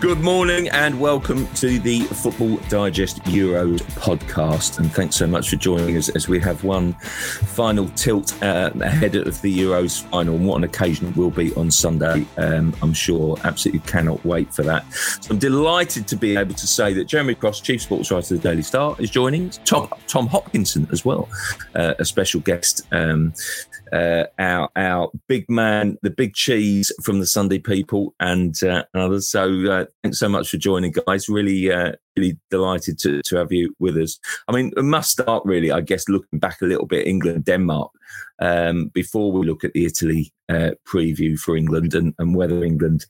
Good morning and welcome to the Football Digest Euros podcast. And thanks so much for joining us as we have one final tilt uh, ahead of the Euros final. And what an occasion it will be on Sunday. Um, I'm sure absolutely cannot wait for that. So I'm delighted to be able to say that Jeremy Cross, Chief Sports Writer of the Daily Star, is joining. Tom, Tom Hopkinson as well, uh, a special guest. Um, uh, our our big man, the big cheese from the Sunday People, and uh, others. So uh, thanks so much for joining, guys. Really, uh, really delighted to to have you with us. I mean, we must start really, I guess, looking back a little bit, England, Denmark, um, before we look at the Italy uh, preview for England and, and whether England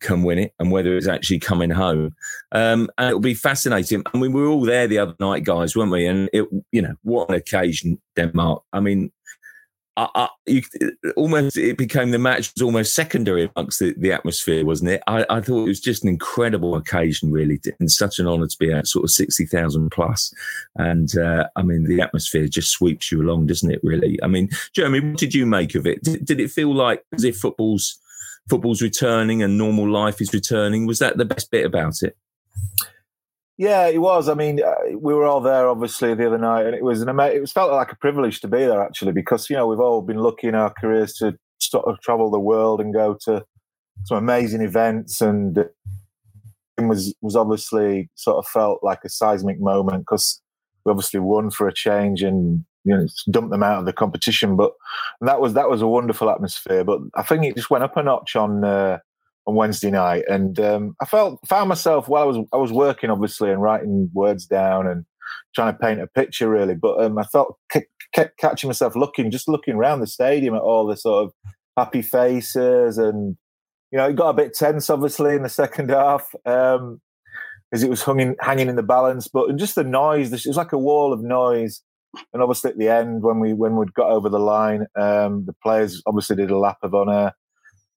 can win it and whether it's actually coming home. Um, and it'll be fascinating. I mean, we were all there the other night, guys, weren't we? And it, you know, what an occasion, Denmark. I mean, I, I, you, almost it became the match was almost secondary amongst the, the atmosphere, wasn't it? I, I, thought it was just an incredible occasion, really, and such an honour to be at sort of sixty thousand plus. And uh, I mean, the atmosphere just sweeps you along, doesn't it? Really. I mean, Jeremy, what did you make of it? Did, did it feel like as if football's football's returning and normal life is returning? Was that the best bit about it? Yeah, it was. I mean, uh, we were all there obviously the other night, and it was an ama- it was felt like a privilege to be there actually because you know we've all been lucky in our careers to sort of travel the world and go to some amazing events, and it was was obviously sort of felt like a seismic moment because we obviously won for a change and you know dumped them out of the competition, but that was that was a wonderful atmosphere. But I think it just went up a notch on. Uh, on Wednesday night, and um, I felt found myself while I was I was working obviously and writing words down and trying to paint a picture really, but um, I felt kept catching myself looking just looking around the stadium at all the sort of happy faces and you know it got a bit tense obviously in the second half um, as it was hanging hanging in the balance, but and just the noise it was like a wall of noise. And obviously, at the end, when we when we'd got over the line, um, the players obviously did a lap of honour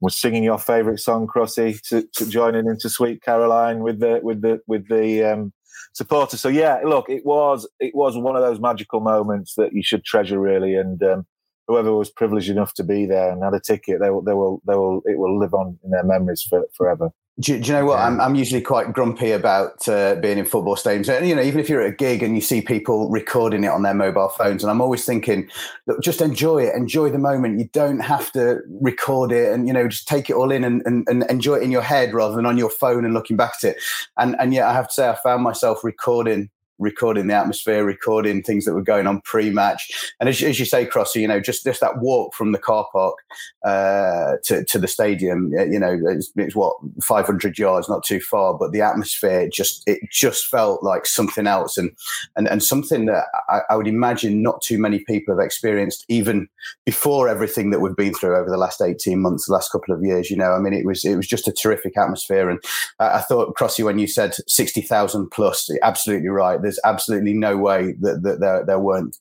was singing your favourite song, Crossy, to, to joining into Sweet Caroline with the with the with the um, supporters. So yeah, look, it was it was one of those magical moments that you should treasure really, and um, whoever was privileged enough to be there and had a ticket, they will they will they will it will live on in their memories for, forever. Do, do, you know what? I'm, I'm usually quite grumpy about uh, being in football stadiums. And, you know, even if you're at a gig and you see people recording it on their mobile phones, and I'm always thinking, look, just enjoy it, enjoy the moment. You don't have to record it and, you know, just take it all in and, and, and enjoy it in your head rather than on your phone and looking back at it. And, and yet I have to say, I found myself recording recording the atmosphere, recording things that were going on pre-match. And as, as you say, Crossy, you know, just just that walk from the car park uh, to to the stadium, you know, it's, it's, what 500 yards, not too far, but the atmosphere just it just felt like something else, and and and something that I, I would imagine not too many people have experienced even before everything that we've been through over the last 18 months, the last couple of years. You know, I mean, it was it was just a terrific atmosphere, and I, I thought Crossy when you said 60,000 plus, absolutely right there's absolutely no way that, that there, there weren't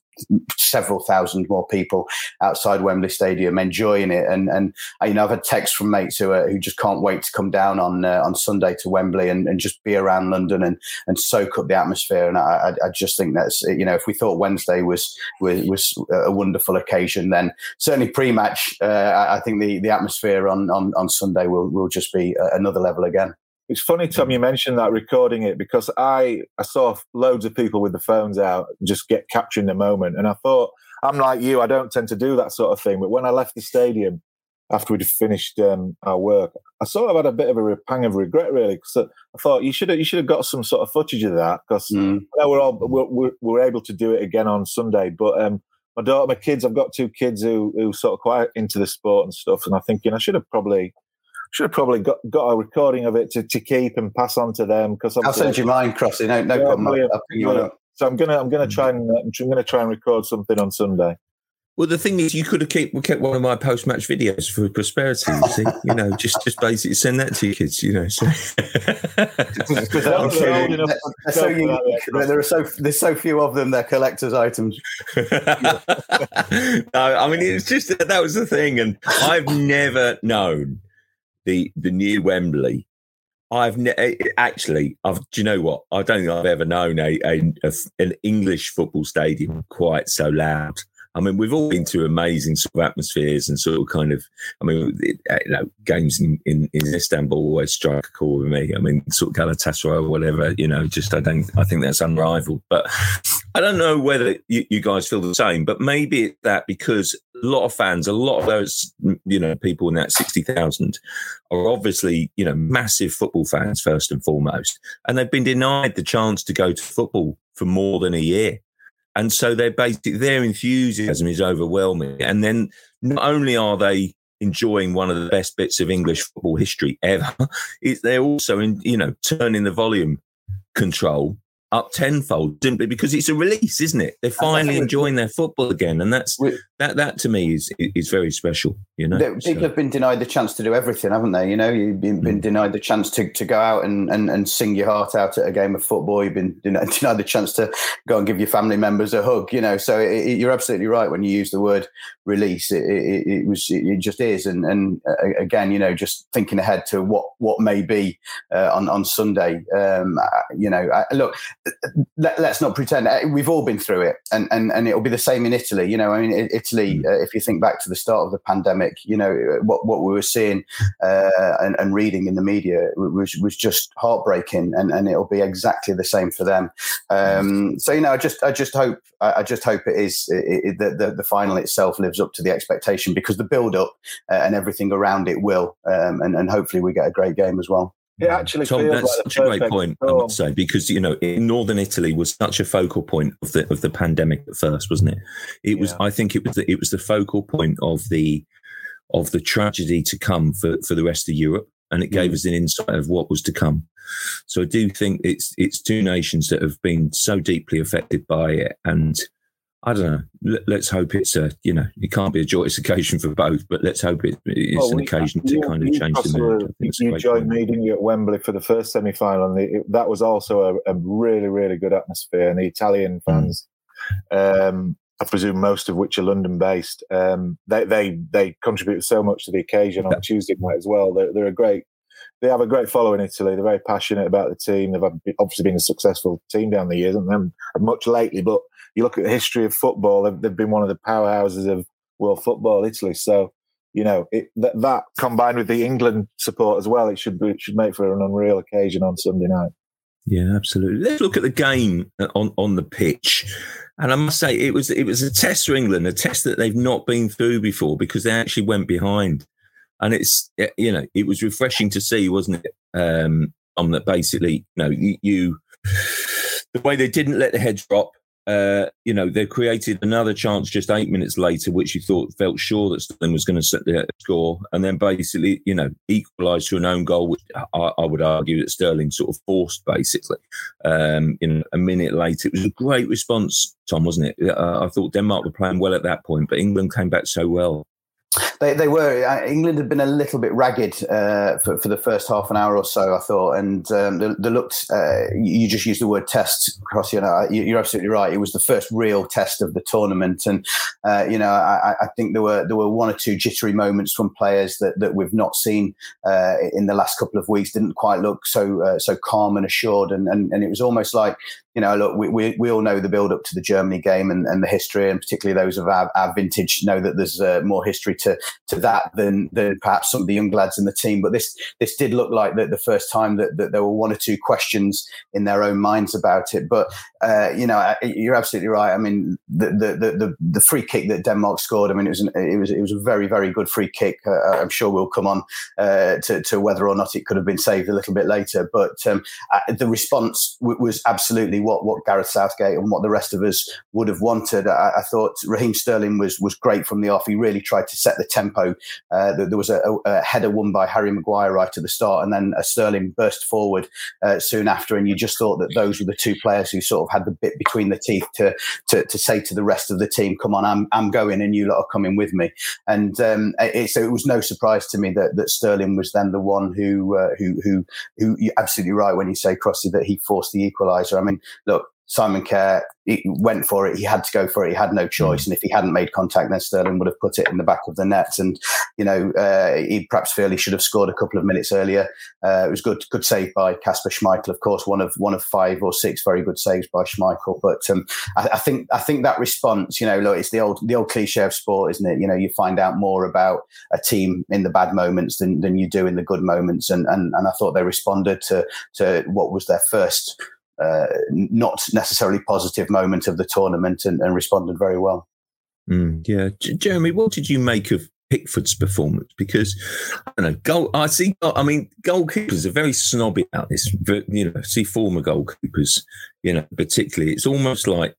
several thousand more people outside Wembley Stadium enjoying it. And and uh, you know, I've had texts from mates who are, who just can't wait to come down on uh, on Sunday to Wembley and, and just be around London and and soak up the atmosphere. And I, I just think that's you know, if we thought Wednesday was was, was a wonderful occasion, then certainly pre-match, uh, I think the the atmosphere on on on Sunday will will just be another level again. It's funny, Tom, you mentioned that recording it because I, I saw loads of people with the phones out just get capturing the moment. And I thought, I'm like you, I don't tend to do that sort of thing. But when I left the stadium after we'd finished um, our work, I sort of had a bit of a pang of regret, really. Because I thought you should have, you should have got some sort of footage of that because mm. we're all we're, we're, able to do it again on Sunday. But um, my daughter, my kids, I've got two kids who who sort of quite into the sport and stuff, and I'm thinking I should have probably should have probably got, got a recording of it to, to keep and pass on to them because I'll send you mine, Crossy. No, no yeah, problem. I'll, I'll so I'm gonna I'm gonna mm. try and uh, I'm gonna try and record something on Sunday. Well, the thing is, you could have kept, kept one of my post match videos for prosperity. You see, you know, just just basically send that to your kids. You know, so. so unique. There are so there's so few of them. They're collectors' items. no, I mean it's just that was the thing, and I've never known the the new Wembley. I've ne- eh, actually, I've. Do you know what? I don't think I've ever known a, a, a an English football stadium quite so loud. I mean, we've all been to amazing sort of atmospheres and sort of kind of, I mean, you know, games in, in, in Istanbul always strike a chord with me. I mean, sort of Galatasaray or whatever, you know, just I don't, I think that's unrivaled. But I don't know whether you, you guys feel the same, but maybe it's that because a lot of fans, a lot of those, mm, you know, people in that 60,000 are obviously, you know, massive football fans first and foremost. And they've been denied the chance to go to football for more than a year. And so they're basically their enthusiasm is overwhelming. And then not only are they enjoying one of the best bits of English football history ever, is they're also in, you know, turning the volume control up tenfold simply because it's a release, isn't it? They're finally enjoying their football again, and that's that. That to me is is very special. You know, people so. have been denied the chance to do everything, haven't they? You know, you've been, been mm. denied the chance to, to go out and, and, and sing your heart out at a game of football. You've been denied, denied the chance to go and give your family members a hug. You know, so it, it, you're absolutely right when you use the word release. It, it was it just is, and and uh, again, you know, just thinking ahead to what what may be uh, on on Sunday. Um, uh, you know, I, look let, us not pretend uh, we've all been through it, and, and and it'll be the same in Italy. You know, I mean, Italy. Mm. Uh, if you think back to the start of the pandemic, you know what what we were seeing uh, and, and, reading in the media was was just heartbreaking, and, and it'll be exactly the same for them. Um, so you know, I just I just hope I just hope it is it, the, the, the final itself lives up to the expectation because the build up uh, and everything around it will, um, and and hopefully we get a great game as well. It actually Tom, that's like such a great point. Storm. I would say because you know, in northern Italy was such a focal point of the of the pandemic at first, wasn't it? It was. I think it was. The, it was the focal point of the of the tragedy to come for for the rest of Europe, and it gave mm. us an insight of what was to come. So I do think it's it's two nations that have been so deeply affected by it, and I don't know. Let's hope it's a, you know, it can't be a joyous occasion for both, but let's hope it, it's well, an we, occasion to kind of change the mood. You joined me, didn't you, at Wembley for the first semi final? And the, that was also a, a, really, really good atmosphere. And the Italian mm. fans, mm. um, I presume most of which are London based, um, they, they, they contribute so much to the occasion on Tuesday night as well. They're, they're a great they have a great following in Italy. They're very passionate about the team. They've obviously been a successful team down the years, and them much lately. But you look at the history of football; they've, they've been one of the powerhouses of world football, Italy. So, you know, it, that, that, combined with the England support as well, it should be, it should make for an unreal occasion on Sunday night. Yeah, absolutely. Let's look at the game uh, on on the pitch. And I must say, it was it was a test for England, a test that they've not been through before because they actually went behind and it's you know it was refreshing to see, wasn't it? Um, on that basically, you know, you, the way they didn't let the head drop. Uh, you know, they created another chance just eight minutes later, which you thought felt sure that Sterling was going to set the score, and then basically, you know, equalised to an own goal, which I, I, would argue that Sterling sort of forced. Basically, um, know, a minute later, it was a great response, Tom, wasn't it? Uh, I thought Denmark were playing well at that point, but England came back so well. They, they were. Uh, England had been a little bit ragged uh, for, for the first half an hour or so, I thought. And um, the, the looked, uh, you just used the word test, Cross. You know, you're absolutely right. It was the first real test of the tournament. And, uh, you know, I, I, think there were there were one or two jittery moments from players that, that we've not seen uh, in the last couple of weeks, didn't quite look so uh, so calm and assured. And, and, and it was almost like you know, look, we, we, we all know the build up to the Germany game and, and the history, and particularly those of our, our vintage know that there's uh, more history to to that than than perhaps some of the young lads in the team. But this this did look like the, the first time that, that there were one or two questions in their own minds about it. But uh, you know, you're absolutely right. I mean, the, the the the free kick that Denmark scored. I mean, it was an, it was it was a very very good free kick. Uh, I'm sure we'll come on uh, to to whether or not it could have been saved a little bit later. But um, uh, the response w- was absolutely what what Gareth Southgate and what the rest of us would have wanted. I, I thought Raheem Sterling was was great from the off. He really tried to set the tempo. Uh, there, was a, a, header won by Harry Maguire right at the start, and then Sterling burst forward uh, soon after, and you just thought that those were the two players who sort of had the bit between the teeth to to, to say to the rest of the team, "Come on, I'm I'm going, and you lot are coming with me." And um, it, so it was no surprise to me that that Sterling was then the one who uh, who who who you're absolutely right when you say Crossy that he forced the equaliser. I mean, look, Simon Kjær he went for it. He had to go for it. He had no choice. Mm. And if he hadn't made contact, then Sterling would have put it in the back of the net. And you know, uh, he perhaps feel he should have scored a couple of minutes earlier. Uh, it was good, good save by Kasper Schmeichel, of course, one of one of five or six very good saves by Schmeichel. But um, I, I, think I think that response, you know, look, it's the old the old cliche of sport, isn't it? You know, you find out more about a team in the bad moments than, than you do in the good moments. And and and I thought they responded to to what was their first uh, not necessarily positive moment of the tournament and, and responded very well. Mm, yeah, J- Jeremy, what did you make of Pickford's performance? Because I don't know, goal. I see. I mean, goalkeepers are very snobby about this. But, you know, see former goalkeepers. You know, particularly, it's almost like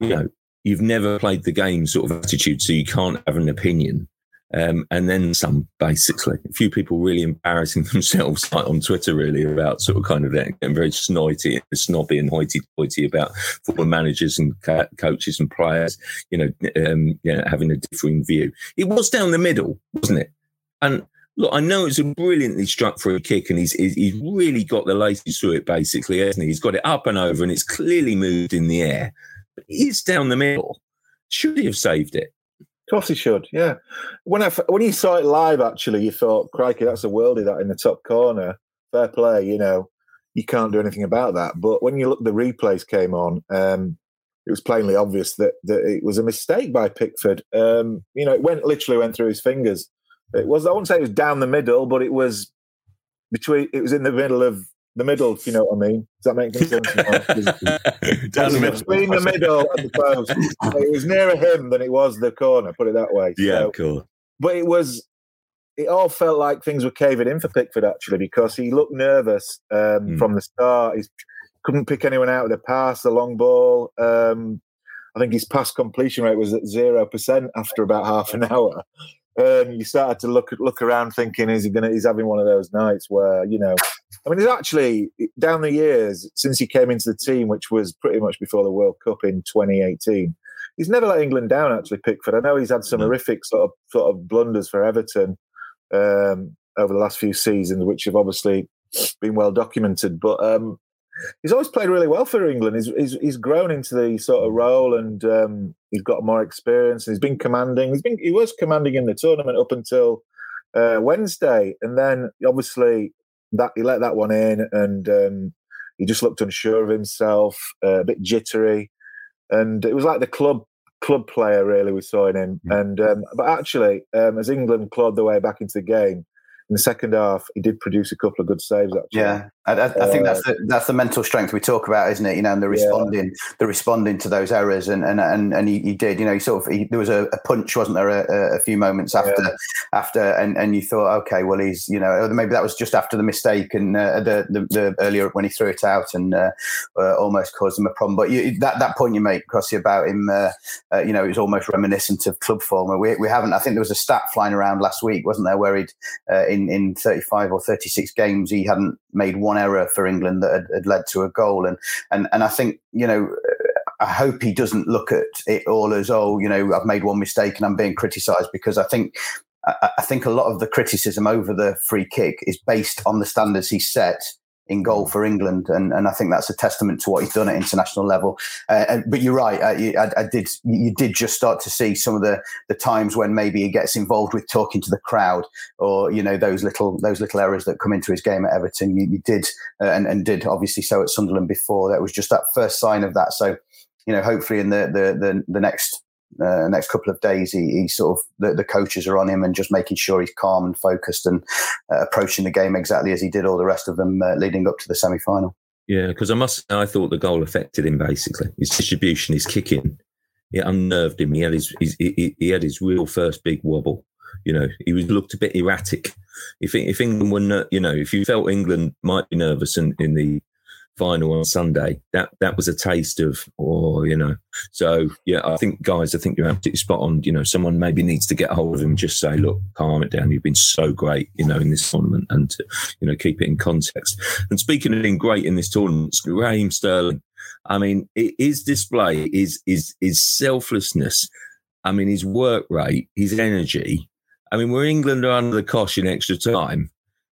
you know you've never played the game sort of attitude, so you can't have an opinion. Um, and then some, basically. A few people really embarrassing themselves like on Twitter, really, about sort of kind of getting very snotty, snobby, and hoity-toity about football managers and co- coaches and players. You know, um, you know, having a differing view. It was down the middle, wasn't it? And look, I know it's a brilliantly struck for a kick, and he's he's really got the laces through it, basically, hasn't he? He's got it up and over, and it's clearly moved in the air. But it's down the middle. Should he have saved it? Of course he should. Yeah. When I when you saw it live, actually, you thought, "Crikey, that's a worldie that in the top corner." Fair play, you know. You can't do anything about that. But when you look, the replays came on. Um, it was plainly obvious that that it was a mistake by Pickford. Um, you know, it went literally went through his fingers. It was I wouldn't say it was down the middle, but it was between. It was in the middle of the middle, if you know what I mean. Does that make sense? Down the middle. Between the middle and the post. it was nearer him than it was the corner, put it that way. Yeah, so, cool. But it was, it all felt like things were caving in for Pickford, actually, because he looked nervous um, mm. from the start. He couldn't pick anyone out of the pass, the long ball. Um, I think his pass completion rate was at 0% after about half an hour. And you started to look look around thinking, is he going to, he's having one of those nights where, you know, I mean, it's actually down the years since he came into the team, which was pretty much before the World Cup in 2018. He's never let England down. Actually, Pickford. I know he's had some mm. horrific sort of sort of blunders for Everton um, over the last few seasons, which have obviously been well documented. But um, he's always played really well for England. He's, he's, he's grown into the sort of role, and um, he's got more experience. And he's been commanding. He's been he was commanding in the tournament up until uh, Wednesday, and then obviously that he let that one in, and um, he just looked unsure of himself, uh, a bit jittery, and it was like the club club player really we saw in him. And um, but actually, um, as England clawed their way back into the game, in the second half, he did produce a couple of good saves. Actually, yeah, I, I, I think that's uh, the, that's the mental strength we talk about, isn't it? You know, and the responding, yeah. the responding to those errors, and and and, and he, he did. You know, he sort of he, there was a, a, punch, wasn't there, a, a few moments after yeah. after, and and you thought, okay, well, he's you know maybe that was just after the mistake and uh, the, the, the earlier when he threw it out and uh, uh, almost caused him a problem. But you, that that point you make, Crossy, about him, uh, uh, you know, it was almost reminiscent of club form. We we haven't. I think there was a stat flying around last week, wasn't there, where he'd in in 35 or 36 games he hadn't made one error for England that had, had led to a goal. And and and I think you know I hope he doesn't look at it all as oh you know I've made one mistake and I'm being criticised because I think I think a lot of the criticism over the free kick is based on the standards he set in goal for England, and and I think that's a testament to what he's done at international level. Uh, but you're right, I, I, I, did you did just start to see some of the the times when maybe he gets involved with talking to the crowd, or you know those little those little errors that come into his game at Everton. You, you did uh, and and did obviously so at Sunderland before. That was just that first sign of that. So you know, hopefully in the the the, the next uh, next couple of days, he, he sort of the, the, coaches are on him and just making sure he's calm and focused and uh, approaching the game exactly as he did all the rest of them uh, leading up to the semi final. Yeah, because I must. I thought the goal affected him basically. His distribution, his kicking, it unnerved him. He had his, his he, he, had his real first big wobble. You know, he was looked a bit erratic. If if England were, you know, if you felt England might be nervous in, in the final on Sunday. That that was a taste of, oh, you know. So yeah, I think guys, I think you're absolutely spot on. You know, someone maybe needs to get hold of him and just say, look, calm it down. You've been so great, you know, in this tournament, and to, you know, keep it in context. And speaking of being great in this tournament, Raheem Sterling. I mean, his display is is is selflessness. I mean, his work rate, his energy. I mean, we're England are under the cosh in extra time.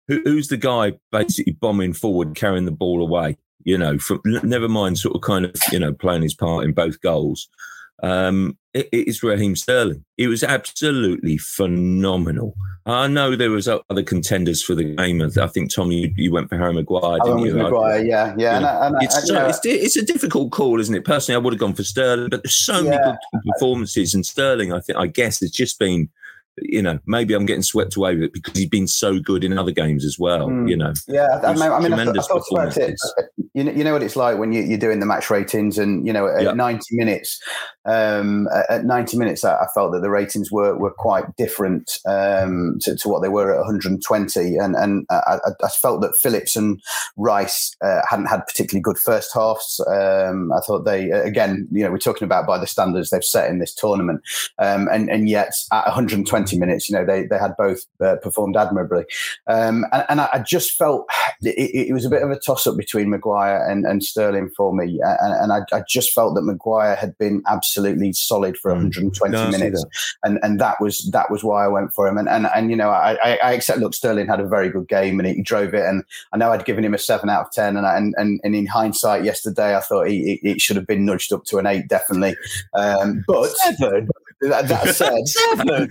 Who, who's the guy basically bombing forward, carrying the ball away? You know, from never mind sort of kind of, you know, playing his part in both goals. Um, it, it's Raheem Sterling. It was absolutely phenomenal. I know there was other contenders for the game. I think Tom, you, you went for Harry Maguire, didn't you? Maguire, yeah, yeah. And I, and it's, so, it's, it's, a difficult call, isn't it? Personally, I would have gone for Sterling, but there's so yeah. many good performances, and Sterling, I think, I guess, has just been you know, maybe I'm getting swept away with it because he's been so good in other games as well. Mm. You know, yeah. I mean, I, mean, I, I thought about it. You know, you know what it's like when you, are doing the match ratings, and you know, at yep. 90 minutes, um, at 90 minutes, I, felt that the ratings were were quite different um, to, to, what they were at 120, and and I, I felt that Phillips and Rice uh, hadn't had particularly good first halves. Um, I thought they again, you know, we're talking about by the standards they've set in this tournament, um, and and yet at 120 minutes, you know, they they had both uh, performed admirably, um, and, and I, just felt it, it, was a bit of a toss up between Maguire and, and Sterling for me, and, and I, I, just felt that Maguire had been absolutely solid for 120 mm. no, minutes, and and that was that was why I went for him, and and, and you know, I, I accept. Look, Sterling had a very good game, and he drove it, and I know I'd given him a seven out of ten, and and and, and in hindsight, yesterday I thought he, it should have been nudged up to an eight, definitely. Um, but seven. That, that said, seven.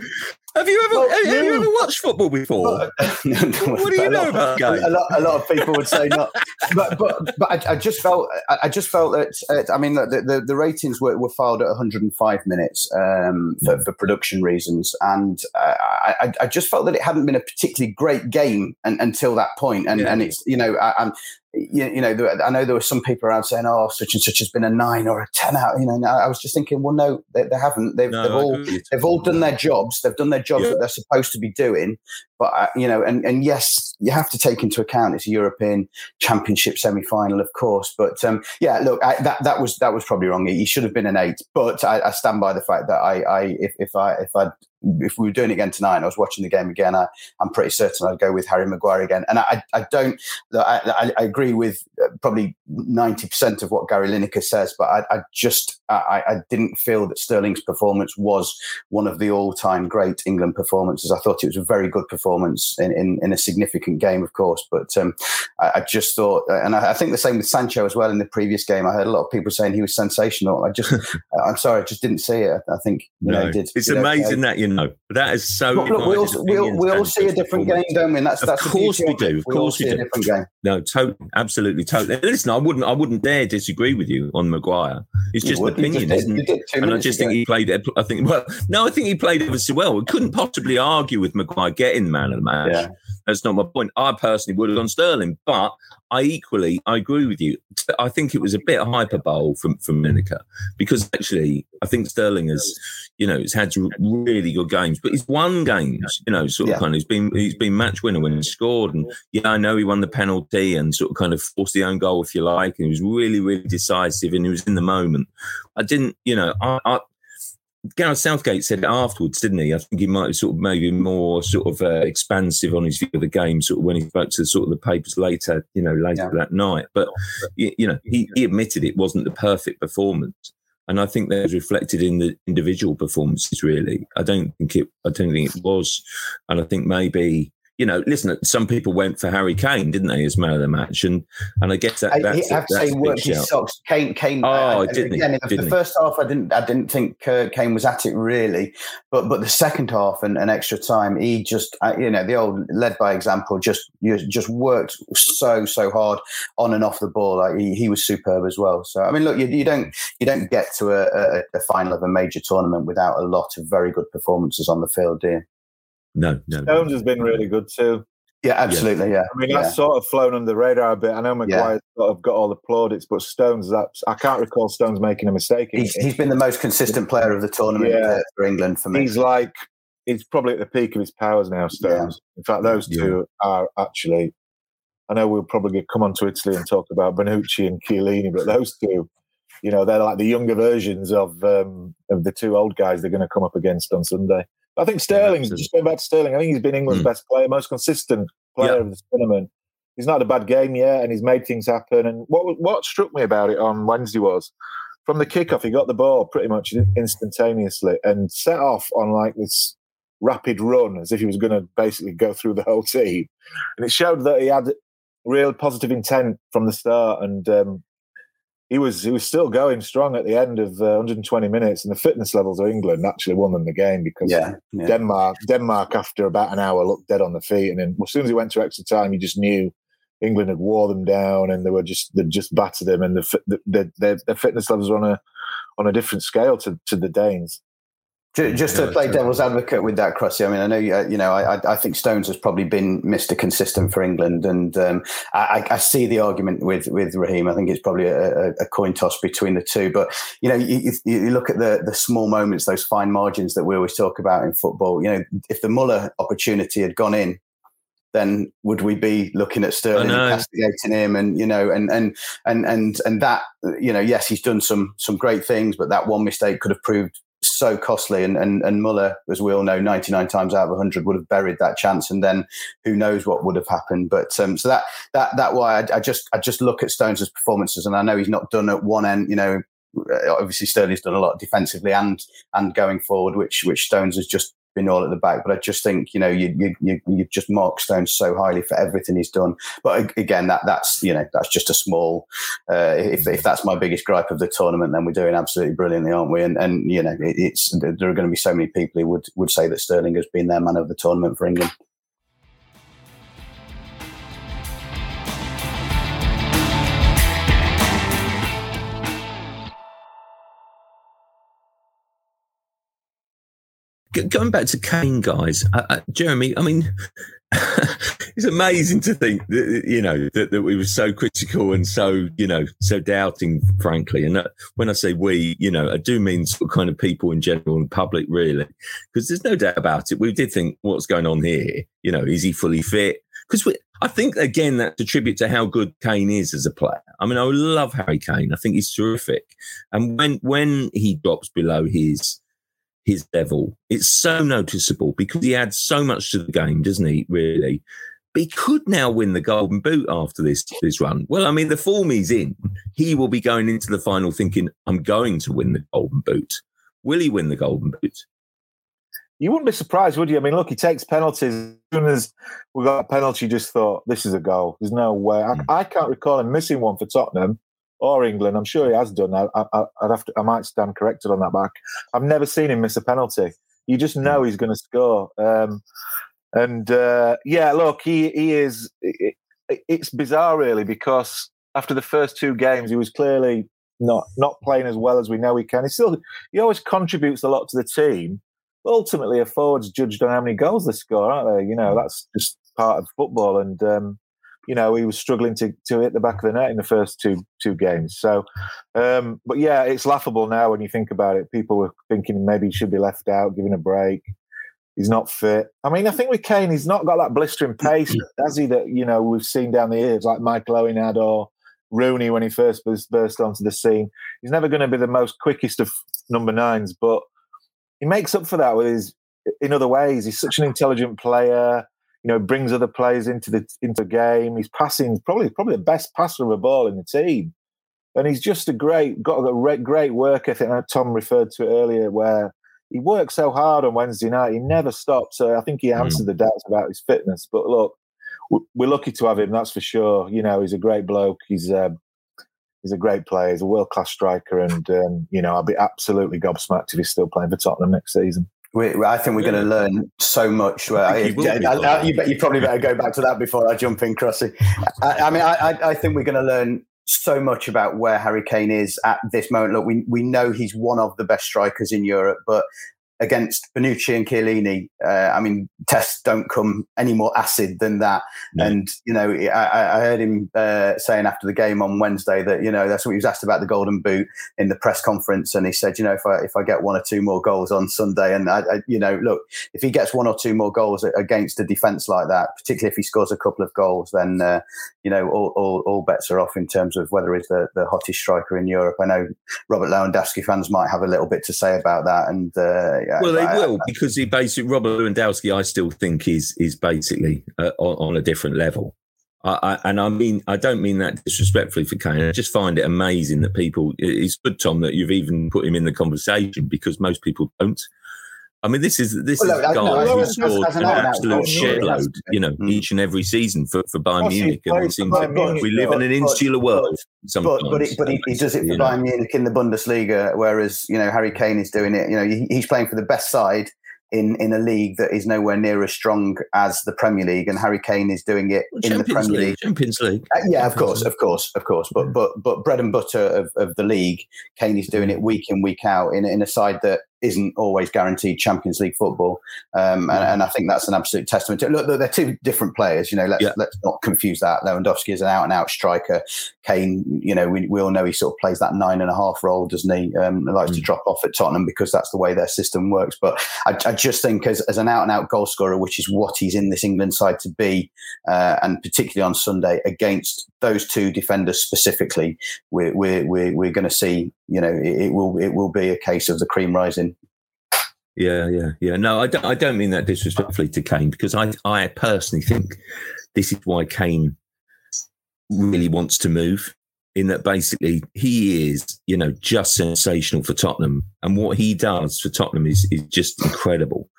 Have you ever well, have, have, you ever watched football before? what do you know about game? A lot, a lot of people would say not, but but but I, I just felt I, just felt that uh, I mean the, the, the ratings were, were filed at 105 minutes um, for, mm. for production reasons, and uh, I, I just felt that it hadn't been a particularly great game and, until that point, and yeah. and it's you know I, am you, you know, there, I know there were some people around saying, "Oh, such and such has been a nine or a ten out." You know, I was just thinking, well, no, they, they haven't. They've, no, they've all they've all done their jobs. They've done their jobs yeah. that they're supposed to be doing. But uh, you know, and and yes, you have to take into account it's a European Championship semi final, of course. But um, yeah, look, I, that that was that was probably wrong. He should have been an eight. But I, I stand by the fact that I, I if if I if I if we were doing it again tonight and I was watching the game again, I, am pretty certain I'd go with Harry Maguire again. And I, I don't, I, I, agree with uh, probably 90% of what Gary Lineker says, but I, I just, I, I, didn't feel that Sterling's performance was one of the all time great England performances. I thought it was a very good performance in, in, in a significant game, of course, but um, I, just thought, uh, and I, think the same with Sancho as well in the previous game. I heard a lot of people saying he was sensational. I just, I'm sorry, I just didn't see it. I think, you no, know, did. It's amazing that, you know. That is so. Look, look, we all, we all, we all see a different game, don't we? And that's, of that's course we do. Of we course we do. A different game. No, totally, absolutely, totally. Listen, I wouldn't, I wouldn't dare disagree with you on Maguire. It's just an opinion, isn't it? And I just ago. think he played. I think. Well, no, I think he played ever so well. We couldn't possibly argue with Maguire getting man of the match. Yeah. That's not my point. I personally would have gone Sterling, but I equally I agree with you. I think it was a bit hyperbole from from Lineker because actually I think Sterling has, you know, has had really good games, but he's won games. You know, sort of yeah. kind of he's been he's been match winner when he scored, and yeah, I know he won the penalty and sort of kind of forced the own goal if you like, and he was really really decisive and he was in the moment. I didn't, you know, I, I Gareth Southgate said it afterwards, didn't he? I think he might have sort of maybe more sort of uh, expansive on his view of the game, sort of when he spoke to sort of the papers later, you know, later yeah. that night. But you, you know, he, he admitted it wasn't the perfect performance, and I think that was reflected in the individual performances. Really, I don't think it. I don't think it was, and I think maybe you know, listen, some people went for Harry Kane, didn't they, as man of the match? And and I guess that that's, I have to say, worked his socks. Kane, Kane. Oh, uh, didn't again, he? the, didn't the first half, I didn't, I didn't think uh, Kane was at it really, but but the second half and, and extra time, he just, uh, you know, the old led by example, just just worked so so hard on and off the ball. Like he, he was superb as well. So I mean, look, you, you don't you don't get to a, a, a final of a major tournament without a lot of very good performances on the field, do you? No, no. Stones has been really good too. Yeah, absolutely. Yeah. I mean, that's yeah. sort of flown under the radar a bit. I know Maguire yeah. sort of got all the plaudits, but Stones, that's, I can't recall Stones making a mistake. He's, he's been the most consistent player of the tournament yeah. for England for me. He's like, he's probably at the peak of his powers now, Stones. In fact, those two are actually I know we'll probably come on to Italy and talk about Bonucci and Chiellini, but those two, you know, they're like the younger versions of um, of the two old guys they're going to come up against on Sunday. I think Sterling, yeah, just going back to Sterling, I think he's been England's mm. best player, most consistent player yeah. of the tournament. He's not had a bad game yet, and he's made things happen. And what what struck me about it on Wednesday was from the kickoff, he got the ball pretty much instantaneously and set off on like this rapid run as if he was going to basically go through the whole team. And it showed that he had real positive intent from the start. And um, he was he was still going strong at the end of uh, 120 minutes, and the fitness levels of England actually won them the game because yeah, yeah. Denmark Denmark after about an hour looked dead on the feet, and then as soon as he went to extra time, you just knew England had wore them down, and they were just they just battered them, and the, the, the, their, their fitness levels were on a on a different scale to to the Danes. Just to play devil's advocate with that, Crossy. I mean, I know you, you know. I, I think Stones has probably been Mister Consistent for England, and um, I, I, see the argument with with Raheem. I think it's probably a, a, coin toss between the two. But you know, you, you, look at the the small moments, those fine margins that we always talk about in football. You know, if the Muller opportunity had gone in, then would we be looking at Sterling and castigating him? And you know, and and and and and that you know, yes, he's done some some great things, but that one mistake could have proved so costly. And, and, and Muller, as we all know, 99 times out of 100 would have buried that chance. And then who knows what would have happened. But um, so that, that, that why I, I, just, I just look at Stones' performances and I know he's not done at one end, you know, obviously Sterling's done a lot defensively and, and going forward, which, which Stones has just all at the back. But I just think you know you you you, just mark Stones so highly for everything he's done. But again, that that's you know that's just a small. Uh, if if that's my biggest gripe of the tournament, then we're doing absolutely brilliantly, aren't we? And and you know it, it's there are going to be so many people who would would say that Sterling has been their man of the tournament for England. Going back to Kane, guys, uh, uh, Jeremy, I mean, it's amazing to think that, you know, that, that, we were so critical and so, you know, so doubting, frankly. And that, when I say we, you know, I do mean sort of kind of people in general and public, really, because there's no doubt about it. We did think, what's going on here? You know, is he fully fit? Because I think, again, that's a tribute to how good Kane is as a player. I mean, I love Harry Kane. I think he's terrific. And when, when he drops below his, his level. It's so noticeable because he adds so much to the game, doesn't he? Really. But he could now win the Golden Boot after this this run. Well, I mean, the form he's in, he will be going into the final thinking, "I'm going to win the Golden Boot." Will he win the Golden Boot? You wouldn't be surprised, would you? I mean, look, he takes penalties. As soon as we got a penalty, just thought, "This is a goal." There's no way. I, hmm. I can't recall him missing one for Tottenham or England. I'm sure he has done. I, would have to. I might stand corrected on that back. I've never seen him miss a penalty. You just hmm. know he's going to score. Um, and uh, yeah, look, he he is. It, it's bizarre, really, because after the first two games, he was clearly not not playing as well as we know he can. He still he always contributes a lot to the team. ultimately, a forward's judged on how many goals they score, aren't they? You know, hmm. that's just part of football. And um, you know, he was struggling to, to hit the back of the net in the first two two games. So, um, but yeah, it's laughable now when you think about it. People were thinking maybe he should be left out, given a break. He's not fit. I mean, I think with Kane, he's not got that blistering pace, has he? That you know we've seen down the years, like Michael Owen had or Rooney when he first burst onto the scene. He's never going to be the most quickest of number nines, but he makes up for that with his in other ways. He's such an intelligent player you know, brings other players into the into the game. He's passing probably probably the best passer of a ball in the team, and he's just a great got a great work ethic. Tom referred to it earlier, where he works so hard on Wednesday night. He never stops. So I think he hmm. answered mm. the doubts about his fitness. But look, we're lucky to have him. That's for sure. You know, he's a great bloke. He's um, he's a great player. He's a world class striker, and um, you know, I'll be absolutely gobsmacked if he's still playing for Tottenham next season. We, I think we're yeah. going to learn so much. Well, I, I, I, you, you, probably better go back to that before I jump in, Crossy. I, mean, I, think we're going to learn so much about where Harry Kane is at this moment. Look, we we know he's one of the best strikers in Europe, but against Bonucci and Chiellini, uh, I mean, tests don't come any more acid than that. No. And you know, I, I heard him uh, saying after the game on Wednesday that you know that's what he was asked about the Golden Boot in the press conference, and he said, you know, if I if I get one or two more goals on Sunday, and I, I, you know, look, if he gets one or two more goals against a defence like that, particularly if he scores a couple of goals, then uh, you know, all, all, all bets are off in terms of whether he's the, the hottest striker in Europe. I know Robert Lewandowski fans might have a little bit to say about that, and well, they I, will because he basically Robert Lewandowski. I still think is is basically uh, on, on, a different level. I, I, and I mean, I don't mean that disrespectfully for Kane. I just find it amazing that people. It's good, Tom, that you've even put him in the conversation because most people don't. I mean, this is this well, is a guy no, who scored an absolute shitload, you know, mm. each and every season for, for Bayern Munich. And it seems we live in an insular world. But, but, he, but he, he, does it for Bayern Munich in the Bundesliga, whereas you know Harry Kane is doing it. You know, he, he's playing for the best side in in a league that is nowhere near as strong as the Premier League, and Harry Kane is doing it well, in the Premier League, Champions League. Uh, yeah, of course, of course, of course. But but but bread and butter of, of the league, Kane is doing it week in week out in in a side that isn't always guaranteed Champions League football, um, and, and, I think that's an absolute testament. to Look, they're two different players. You know, let's yeah. let's not confuse that. Lewandowski is an out and out striker. Kane, you know, we, we all know he sort of plays that nine and a half role, doesn't he? Um, likes mm. to drop off at Tottenham because that's the way their system works. But I, I just think as, as an out and out goal scorer, which is what he's in this England side to be, uh, and particularly on Sunday against those two defenders specifically, we're we're we're, we're going to see. You know, it, it will it will be a case of the cream rising. Yeah, yeah, yeah. No, I don't, I don't mean that disrespectfully to Kane because I, I personally think this is why Kane really wants to move. In that basically he is, you know, just sensational for Tottenham, and what he does for Tottenham is is just incredible.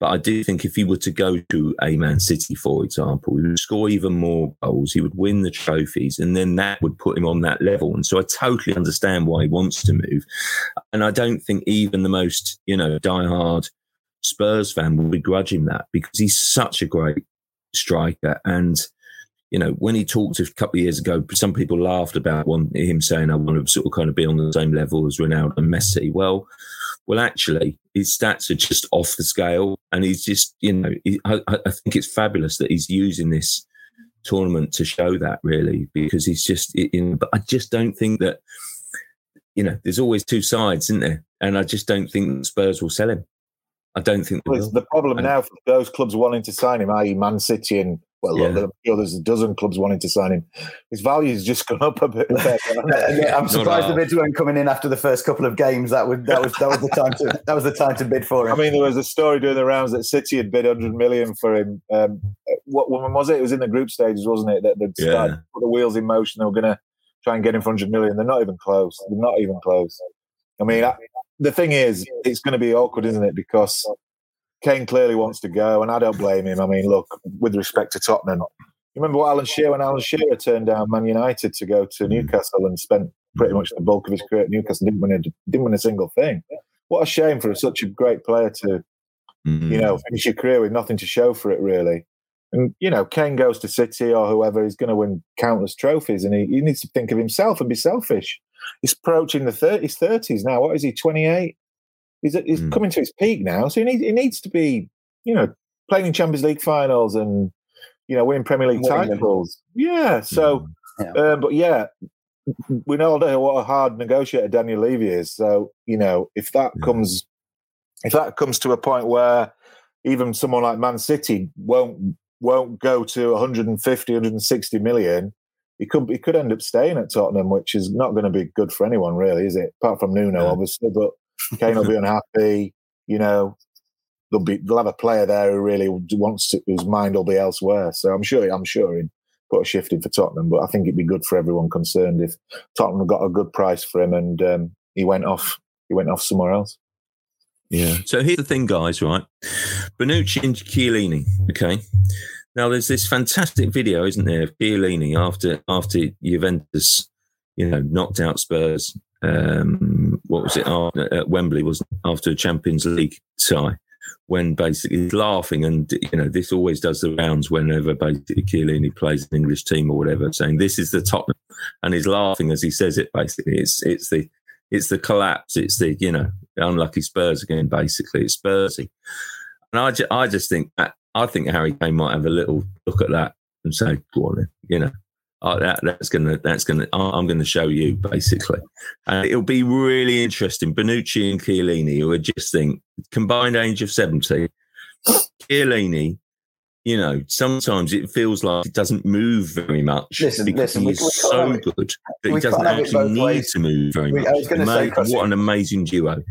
But I do think if he were to go to a Man City, for example, he would score even more goals, he would win the trophies, and then that would put him on that level. And so I totally understand why he wants to move. And I don't think even the most, you know, diehard Spurs fan will begrudge him that because he's such a great striker. And, you know, when he talked a couple of years ago, some people laughed about one, him saying, I want to sort of kind of be on the same level as Ronaldo and Messi. Well, well, actually, his stats are just off the scale, and he's just, you know, he, I, I think it's fabulous that he's using this tournament to show that, really, because he's just, you know, but I just don't think that, you know, there's always two sides, isn't there? And I just don't think Spurs will sell him. I don't think well, the problem now for those clubs wanting to sign him, i.e., Man City and well, yeah. look, there's a dozen clubs wanting to sign him. His value's just gone up a bit. I'm surprised the bids weren't coming in after the first couple of games. That would that was that was the time to that was the time to bid for him. I mean, there was a story doing the rounds that City had bid 100 million for him. Um, what when was it? It was in the group stages, wasn't it? That they'd yeah. put the wheels in motion. They were going to try and get him for 100 million. They're not even close. They're not even close. I mean, I, the thing is, it's going to be awkward, isn't it? Because Kane clearly wants to go, and I don't blame him. I mean, look, with respect to Tottenham, you remember what Alan Shearer when Alan Shearer turned down Man United to go to mm. Newcastle and spent pretty much the bulk of his career at Newcastle, didn't win a, didn't win a single thing. What a shame for such a great player to, mm. you know, finish your career with nothing to show for it, really. And you know, Kane goes to City or whoever, he's going to win countless trophies, and he, he needs to think of himself and be selfish. He's approaching the 30s, 30s now. What is he, 28? He's, he's mm. coming to his peak now, so he needs he needs to be, you know, playing in Champions League finals and you know winning Premier League titles. Yeah. So, mm. yeah. Um, but yeah, we know what a hard negotiator Daniel Levy is. So you know, if that mm. comes, if that comes to a point where even someone like Man City won't won't go to 150, 160 million, he could he could end up staying at Tottenham, which is not going to be good for anyone, really, is it? Apart from Nuno, yeah. obviously, but Kane will be unhappy. You know, they'll be they'll have a player there who really wants to, whose mind will be elsewhere. So I'm sure I'm sure he'd put a shift in for Tottenham, but I think it'd be good for everyone concerned if Tottenham got a good price for him and um, he went off he went off somewhere else. Yeah. So here's the thing, guys. Right, Bonucci and Chiellini. Okay. Now there's this fantastic video, isn't there, of Chiellini after after Juventus, you know, knocked out Spurs um, what was it uh, at Wembley was after a Champions League tie when basically he's laughing and you know this always does the rounds whenever basically Chiellini plays an English team or whatever saying this is the Tottenham and he's laughing as he says it basically it's it's the it's the collapse it's the you know unlucky Spurs again. Basically, it's Spursy, and I, ju- I just think I think Harry Kane might have a little look at that and say, "Go on, then. you know." Oh, that, that's gonna that's gonna I'm gonna show you basically, and it'll be really interesting. Bonucci and Chiellini, who are just think combined age of seventy, Chiellini you know, sometimes it feels like it doesn't move very much listen, because listen, he's so good that he doesn't actually need ways. to move very we, much. Say, what an amazing duo.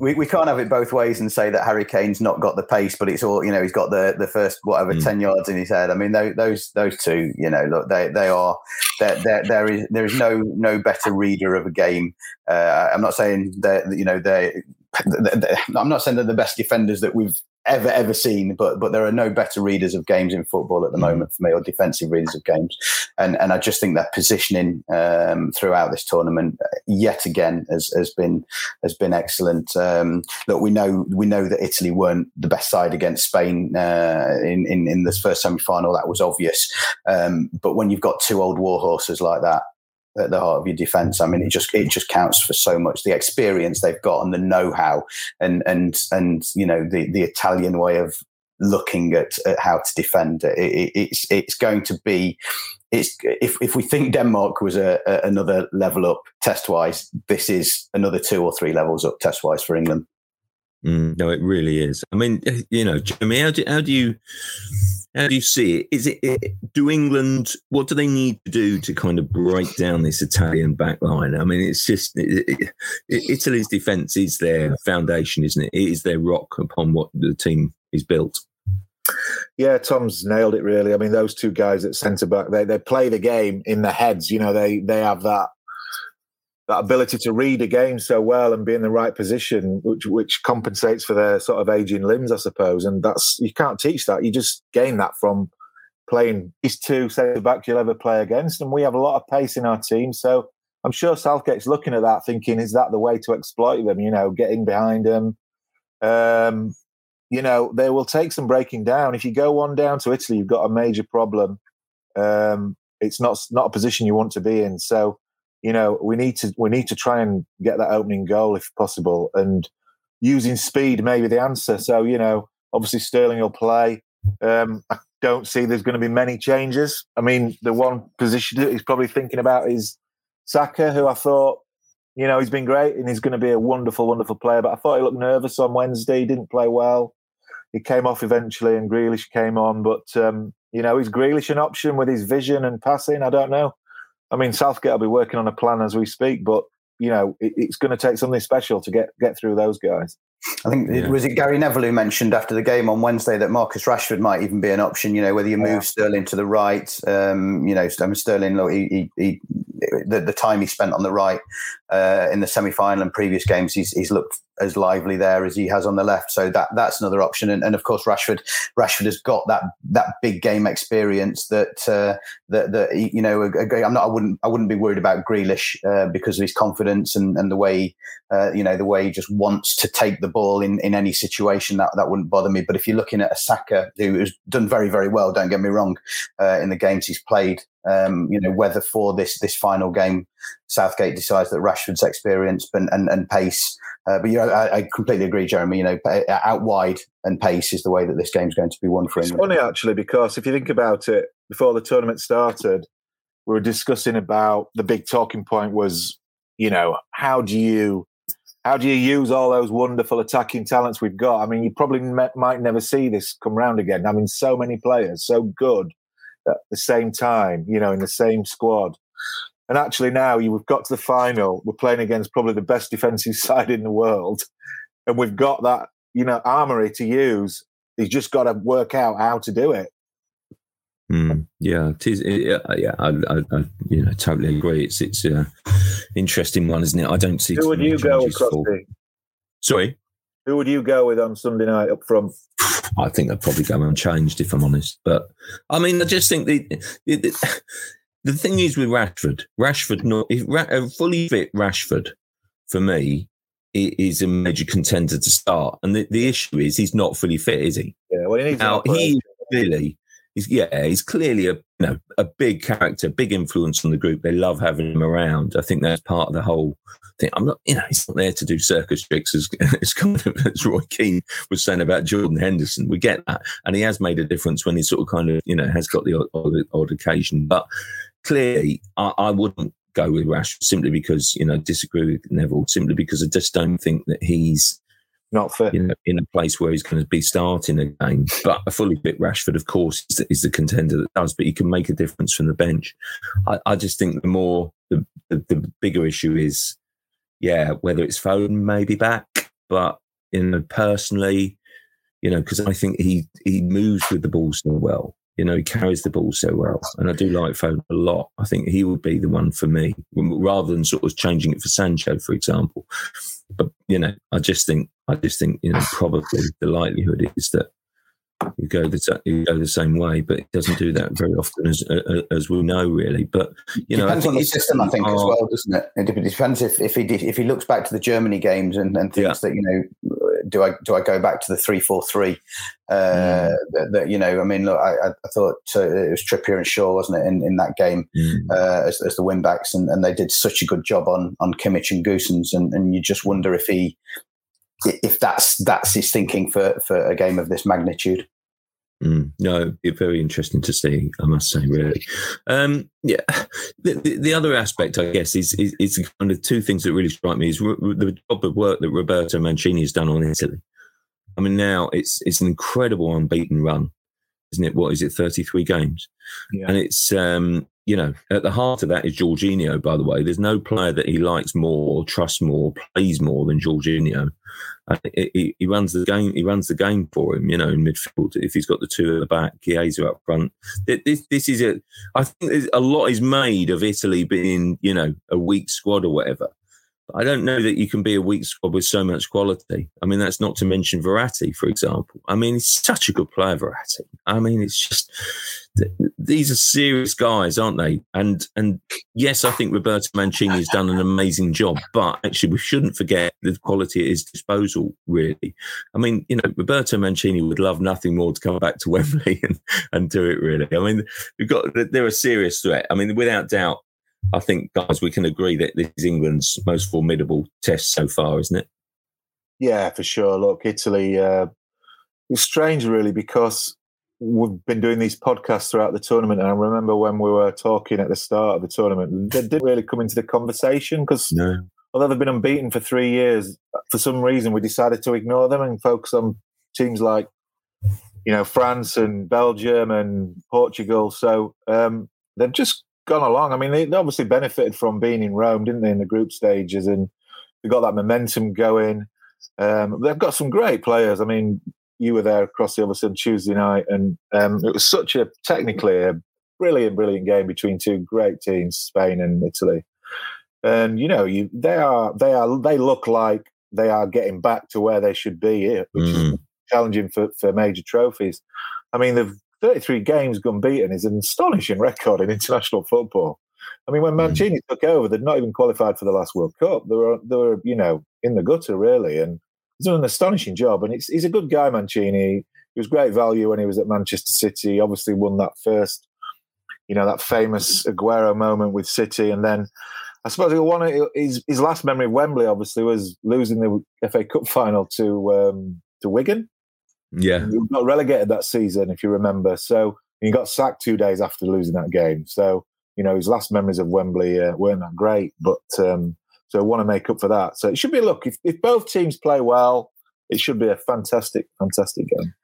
We, we can't have it both ways and say that Harry Kane's not got the pace, but it's all you know. He's got the, the first whatever mm. ten yards in his head. I mean, those those, those two, you know, look, they they are there. There is there is no no better reader of a game. Uh, I'm not saying that you know they I'm not saying they're the best defenders that we've ever ever seen. But but there are no better readers of games in football at the mm. moment for me, or defensive readers of games. And and I just think that positioning um, throughout this tournament uh, yet again has, has been has been excellent. Um, look, we know we know that Italy weren't the best side against Spain uh, in, in in this first semi final. That was obvious. Um, but when you've got two old war horses like that at the heart of your defense. I mean, it just it just counts for so much. The experience they've got and the know-how, and and and you know the the Italian way of looking at, at how to defend. It, it, it's it's going to be. It's if if we think Denmark was a, a another level up test wise, this is another two or three levels up test wise for England. Mm, no, it really is. I mean, you know, Jimmy, how do, how do you how do you see it? Is it, it, do England? What do they need to do to kind of break down this Italian backline? I mean, it's just it, Italy's defence is their foundation, isn't it? It is their rock upon what the team is built. Yeah, Tom's nailed it. Really, I mean, those two guys at centre back, they they play the game in their heads. You know, they they have that that ability to read a game so well and be in the right position, which which compensates for their sort of aging limbs, I suppose. And that's you can't teach that. You just gain that from playing these two centre back you'll ever play against. And we have a lot of pace in our team, so I'm sure Southgate's looking at that, thinking, is that the way to exploit them? You know, getting behind them. Um, you know, they will take some breaking down. If you go one down to Italy, you've got a major problem. Um, it's not not a position you want to be in. So you know, we need to we need to try and get that opening goal if possible, and using speed may be the answer. So you know, obviously Sterling will play. Um, I don't see there's going to be many changes. I mean, the one position that he's probably thinking about is Saka, who I thought, you know, he's been great and he's going to be a wonderful, wonderful player. But I thought he looked nervous on Wednesday. He didn't play well. He came off eventually, and Grealish came on. But um, you know, is Grealish an option with his vision and passing? I don't know. I mean, Southgate will be working on a plan as we speak, but you know, it, it's going to take something special to get get through those guys. I think yeah. was it Gary Neville who mentioned after the game on Wednesday that Marcus Rashford might even be an option. You know, whether you move yeah. Sterling to the right, um, you know, Sterling, look, he, he, he, the, the time he spent on the right uh, in the semi final and previous games, he's, he's looked as lively there as he has on the left. So that that's another option. And, and of course, Rashford Rashford has got that that big game experience that uh, that that you know. I'm not. I wouldn't. I wouldn't be worried about Grealish uh, because of his confidence and and the way uh, you know the way he just wants to take the ball in in any situation. That that wouldn't bother me. But if you're looking at a Saka who has done very very well, don't get me wrong, uh, in the games he's played. Um, you know whether for this this final game, Southgate decides that Rashford's experience and and, and pace uh, but yeah, I, I, completely agree, Jeremy. You know, out wide and pace is the way that this game's going to be won for England. It's funny actually because if you think about it, before the tournament started, we were discussing about the big talking point was, you know, how do you how do you use all those wonderful attacking talents we've got? I mean, you probably might never see this come round again. I mean, so many players, so good at the same time, you know, in the same squad. And actually, now you've got to the final. We're playing against probably the best defensive side in the world, and we've got that you know armory to use. He's just got to work out how to do it. Mm, yeah, it is. It, yeah, I, I, I, you know, totally agree. It's it's a interesting one, isn't it? I don't see. Who would you go with, Sorry, who would you go with on Sunday night up front? I think I'd probably go unchanged if I'm honest. But I mean, I just think the, the the thing is with Rashford, Rashford, not if, a fully fit Rashford, for me, is a major contender to start. And the, the issue is he's not fully fit, is he? Yeah, well, he needs now he clearly he's yeah, he's clearly a you know a big character, big influence on the group. They love having him around. I think that's part of the whole thing. I'm not, you know, he's not there to do circus tricks as, as kind of as Roy Keane was saying about Jordan Henderson. We get that, and he has made a difference when he sort of kind of you know has got the odd, odd, odd occasion. But clearly, I, I wouldn't go with Rash simply because you know disagree with Neville simply because I just don't think that he's not fit. You know, in a place where he's going to be starting a game. But a fully fit Rashford, of course, is the, is the, contender that does. But he can make a difference from the bench. I, I just think the more the, the, the bigger issue is, yeah, whether it's Foden maybe back, but you know, personally, you know, because I think he he moves with the ball so well. You know, he carries the ball so well, and I do like Foden a lot. I think he would be the one for me, rather than sort of changing it for Sancho, for example. But you know, I just think, I just think, you know, probably the likelihood is that you go the you go the same way, but it doesn't do that very often, as as we know, really. But you know, depends on the system, I think, as well, doesn't it? It depends if if he if he looks back to the Germany games and, and thinks yeah. that you know do I do I go back to the three four three? Uh, mm. That, you know, I mean, look, I, I thought uh, it was Trippier and Shaw, wasn't it, in, in that game mm. uh, as, as, the wing backs, and, and they did such a good job on on Kimmich and Gosens, and, and you just wonder if he if that's that's his thinking for for a game of this magnitude. Mm, no, it's very interesting to see. I must say, really. Um, yeah, the, the, the, other aspect, I guess, is, is, is kind of two things that really strike me is the job of work that Roberto Mancini has done on Italy. I mean, now it's it's an incredible unbeaten run, isn't it? What is it, thirty three games? Yeah. And it's um, you know, at the heart of that is Jorginho, by the way. There's no player that he likes more, trusts more, plays more than Jorginho. And he, he, runs the game. He runs the game for him. You know, in midfield. If he's got the two at the back, Chiesa up front. This, this is a. I think a lot is made of Italy being, you know, a weak squad or whatever. I don't know that you can be a weak squad with so much quality. I mean, that's not to mention Verratti, for example. I mean, he's such a good player, Verratti. I mean, it's just these are serious guys, aren't they? And and yes, I think Roberto Mancini has done an amazing job, but actually, we shouldn't forget the quality at his disposal. Really, I mean, you know, Roberto Mancini would love nothing more to come back to Wembley and, and do it. Really, I mean, we've got they're a serious threat. I mean, without doubt, I think, guys, we can agree that this is England's most formidable test so far, isn't it? Yeah, for sure. Look, Italy, uh, it's strange, really, because we've been doing these podcasts throughout the tournament. And I remember when we were talking at the start of the tournament, they didn't really come into the conversation because no. although they've been unbeaten for three years, for some reason we decided to ignore them and focus on teams like, you know, France and Belgium and Portugal. So um, they've just gone along. I mean, they, obviously benefited from being in Rome, didn't they, in the group stages, and they got that momentum going. Um, they've got some great players. I mean, you were there across the other side Tuesday night, and um, it was such a technically a brilliant, brilliant game between two great teams, Spain and Italy. And you know, you they are they are they look like they are getting back to where they should be, which mm. is challenging for, for major trophies. I mean, they've 33 games unbeaten is an astonishing record in international football. I mean, when hmm. Mancini took over, they'd not even qualified for the last World Cup. They were, they were, you know, in the gutter really, and he's done an astonishing job. And he's a good guy, Mancini. He was great value when he was at Manchester City. He obviously, won that first, you know, that famous Aguero moment with City, and then I suppose one his his last memory of Wembley, obviously, was losing the FA Cup final to um, to Wigan. Yeah. He got relegated that season, if you remember. So he got sacked two days after losing that game. So, you know, his last memories of Wembley uh, weren't that great. But um, so I want to make up for that. So it should be, look, if, if both teams play well, it should be a fantastic, fantastic game.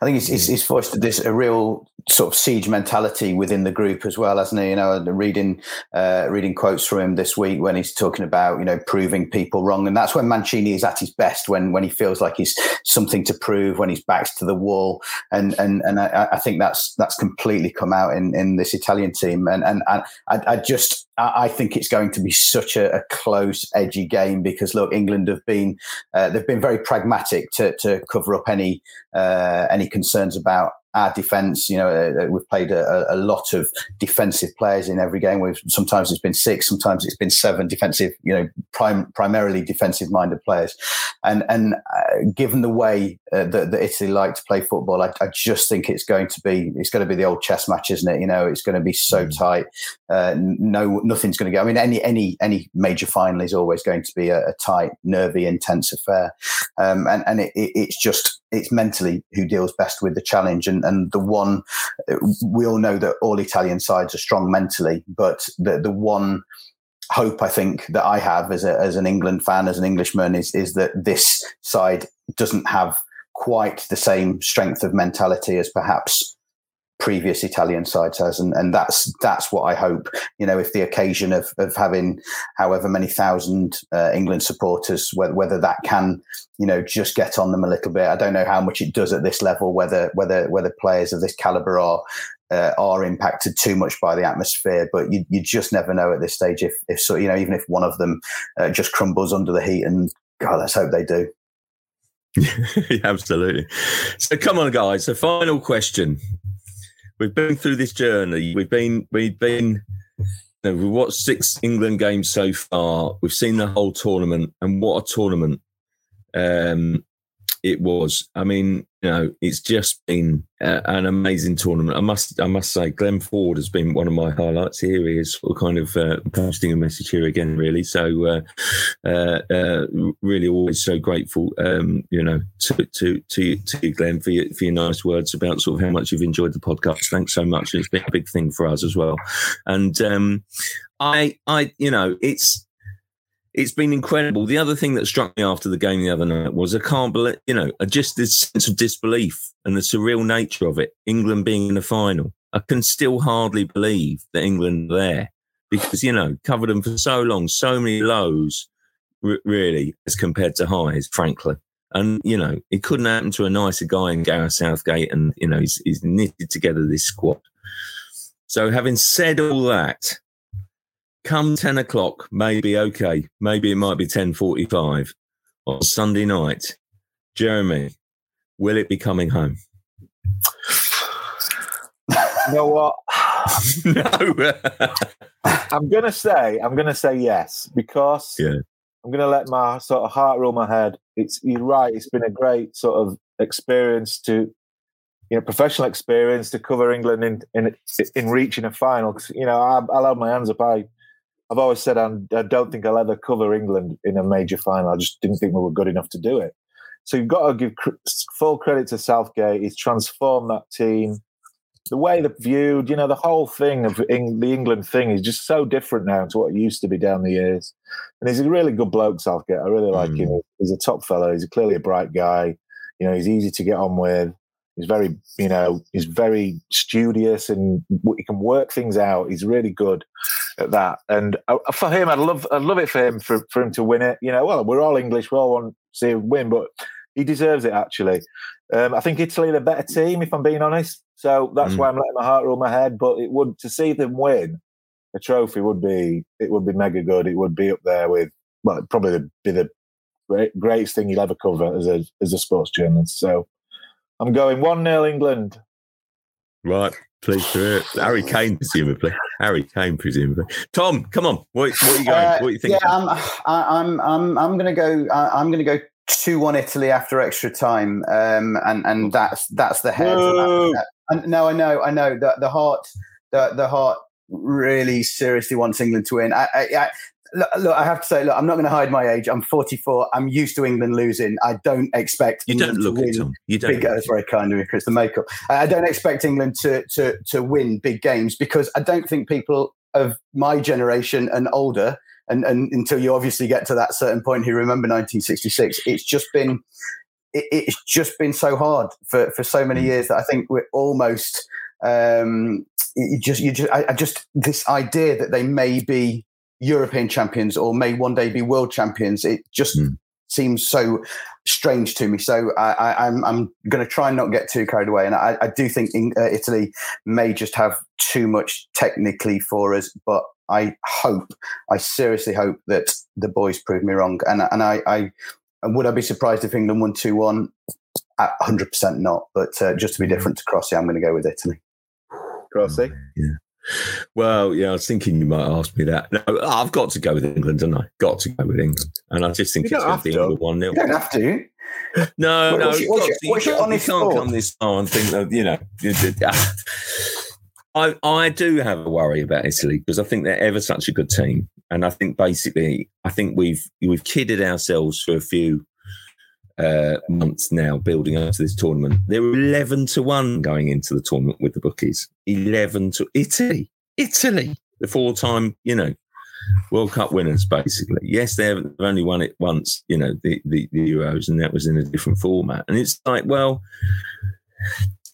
I think he's, he's, he's foisted this a real sort of siege mentality within the group as well, hasn't he? You know, reading uh, reading quotes from him this week when he's talking about you know proving people wrong, and that's when Mancini is at his best when when he feels like he's something to prove, when he's backs to the wall, and and and I, I think that's that's completely come out in in this Italian team, and and, and I, I just I think it's going to be such a, a, close, edgy game because look, England have been uh, they've been very pragmatic to to cover up any uh, any concerns about our defence. You know, uh, uh, we've played a, a, lot of defensive players in every game. We've sometimes it's been six, sometimes it's been seven defensive. You know, prim- primarily defensive minded players. And and uh, given the way uh, that, that, Italy like to play football, I, I, just think it's going to be it's going to be the old chess match, isn't it? You know, it's going to be so mm. tight. Uh, no, nothing's going to go. I mean, any any any major final is always going to be a, a tight, nervy, intense affair. Um, and and it, it, it's just it's mentally who deals best with the challenge. And and the one we all know that all Italian sides are strong mentally, but the the one hope I think that I have as a, as an England fan, as an Englishman, is is that this side doesn't have quite the same strength of mentality as perhaps previous Italian sides has, and, and that's that's what I hope. You know, if the occasion of of having however many thousand uh, England supporters, whether, whether that can, you know, just get on them a little bit. I don't know how much it does at this level. Whether whether whether players of this caliber are. Uh, are impacted too much by the atmosphere, but you, you just never know at this stage if, if so, you know, even if one of them uh, just crumbles under the heat. And God, let's hope they do. yeah, Absolutely. So, come on, guys. The final question we've been through this journey. We've been we've been you know, we've watched six England games so far. We've seen the whole tournament, and what a tournament! Um, it was. I mean, you know, it's just been an amazing tournament. I must, I must say, Glenn Ford has been one of my highlights. Here he is, kind of uh, posting a message here again, really. So, uh, uh, uh, really, always so grateful, um, you know, to to to, to Glenn for your, for your nice words about sort of how much you've enjoyed the podcast. Thanks so much. It's been a big thing for us as well. And um, I, I, you know, it's it's been incredible. The other thing that struck me after the game the other night was I can't believe, you know, just this sense of disbelief and the surreal nature of it. England being in the final, I can still hardly believe that England there because you know covered them for so long, so many lows, r- really, as compared to highs, frankly. And you know, it couldn't happen to a nicer guy in Gareth Southgate, and you know, he's, he's knitted together this squad. So, having said all that, come 10 o'clock, maybe okay. Maybe it might be 10.45 on Sunday night. Jeremy, will it be coming home? You know what? no. I'm gonna say I'm gonna say yes because yeah. I'm gonna let my sort of heart rule my head. It's you're right. It's been a great sort of experience to you know professional experience to cover England in in in reaching a final. Cause, You know, I, I'll hold my hands up. I I've always said I'm, I do not think I'll ever cover England in a major final. I just didn't think we were good enough to do it. So you've got to give cr- full credit to Southgate. He's transformed that team. The way they're viewed, you know, the whole thing of in, the England thing is just so different now to what it used to be down the years. And he's a really good bloke, Southgate. I really like mm. him. He's a top fellow. He's clearly a bright guy. You know, he's easy to get on with. He's very, you know, he's very studious and he can work things out. He's really good at that. And uh, for him, I'd love, I'd love it for him for, for him to win it. You know, well, we're all English, we all want to see him win, but he deserves it. Actually, um, I think Italy are a better team, if I'm being honest. So that's mm. why I'm letting my heart rule my head. But it would to see them win a trophy would be it would be mega good. It would be up there with well, probably be the greatest thing you'll ever cover as a as a sports journalist. So I'm going 1 0 England. Right. Please do it. Harry Kane, presumably. Harry Kane, presumably. Tom, come on. What, what are you going? Uh, what are you thinking? Yeah, I'm, I'm, I'm, I'm going to go. I'm going to go two one Italy after extra time, um, and and that's that's the head. And, no, I know, I know. The the heart, the the heart really seriously wants England to win. I, I, look, look, I have to say, look, I'm not going to hide my age. I'm 44. I'm used to England losing. I don't expect you England don't look it, Tom. You don't. Big, that's very kind of me, Chris. The makeup. I don't expect England to to to win big games because I don't think people of my generation and older, and, and until you obviously get to that certain point who remember 1966, it's just been it, it's just been so hard for for so many mm. years that I think we're almost. Um, you just, you just, I, I just, this idea that they may be European champions or may one day be world champions. It just mm. seems so strange to me. So I, am I'm, I'm going to try and not get too carried away. And I, I do think in, uh, Italy may just have too much technically for us, but I hope, I seriously hope that the boys prove me wrong. And and I, I would I be surprised if England won two one? hundred percent not. But uh, just to be different to Crossy, I'm going to go with Italy. Crossy, yeah. Well, yeah, I was thinking you might ask me that. No, I've got to go with England, and I got to go with England, and I just think You it's going to be to. one 0 You don't have to. No, What- no, what's your- what's your- you what's your can't- you can't thought? come this far and think that you know. Ah. I I do have a worry about Italy because I think they're ever such a good team, and I think basically I think we've we've kidded ourselves for a few uh, months now building up to this tournament. They're eleven to one going into the tournament with the bookies. Eleven to Italy, Italy, the four time you know World Cup winners, basically. Yes, they've only won it once, you know, the, the, the Euros, and that was in a different format. And it's like, well,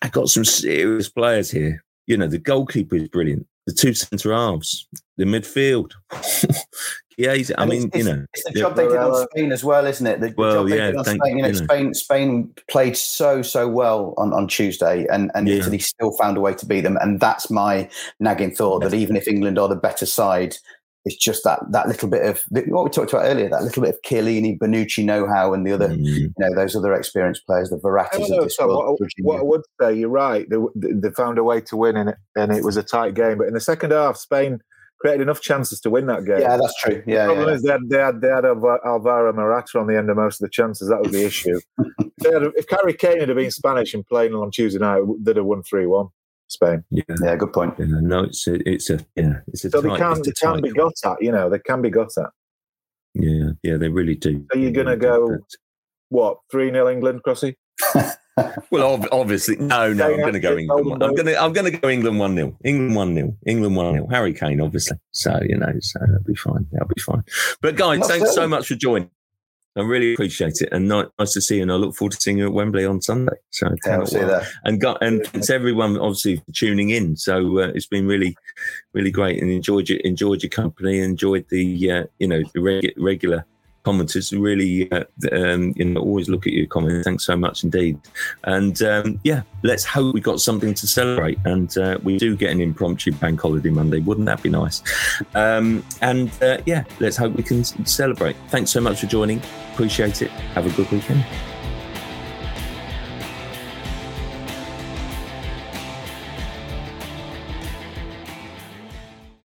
I got some serious players here. You know, the goalkeeper is brilliant. The two centre halves, the midfield. Chiesa, I And mean, it's, you know, it's the yeah, job they did on Spain as well, isn't it? The, the Well, job they yeah, did on thank- Spain. You know, you know. Spain Spain played so so well on, on Tuesday, and, and Yeah. Italy still found a way to beat them. And that's my nagging thought that even if England are the better side, it's just that that little bit of what we talked about earlier, that little bit of Chiellini, Bonucci know-how, and the other, mm, you know, those other experienced players, the I Verrattis of this Tom, world. what, what I would say, you're right. They, they found a way to win, and it, and it was a tight game. But in the second half, Spain created enough chances to win that game. yeah, that's true. The Yeah, problem yeah. is they had, they had, they had Alvaro Morata on the end of most of the chances. That was the issue. if, had, if Harry Kane had been Spanish and playing on Tuesday night, they'd have won 3 1 Spain. yeah, yeah, good point. yeah, no, it's a, it's a, yeah, it's a So tight, they can, they can be got at, you know, they can be got at. Yeah, yeah, they really do. So you're gonna go- But- What, 3 0 England, Crossy? Well, ob- obviously, no, no. I'm going to go England. I'm going to, I'm going to go England one 0 England one 0 England one 0 Harry Kane, obviously. So you know, so that'll be fine. That'll be fine. But guys, thanks so so. much for joining. I really appreciate it, and nice to see you. And I look forward to seeing you at Wembley on Sunday. So Yeah, we'll see there. and got and thanks everyone obviously for tuning in. So uh, it's been really, really great, and enjoyed your enjoyed your company, enjoyed the uh, you know the reg- regular commenters. Really, uh, um, you know, always look at your comments. Thanks so much indeed. And um, yeah, let's hope we got something to celebrate, and uh, we do get an impromptu bank holiday Monday. Wouldn't that be nice? Um, and uh, yeah, let's hope we can celebrate. Thanks so much for joining. Appreciate it. Have a good weekend.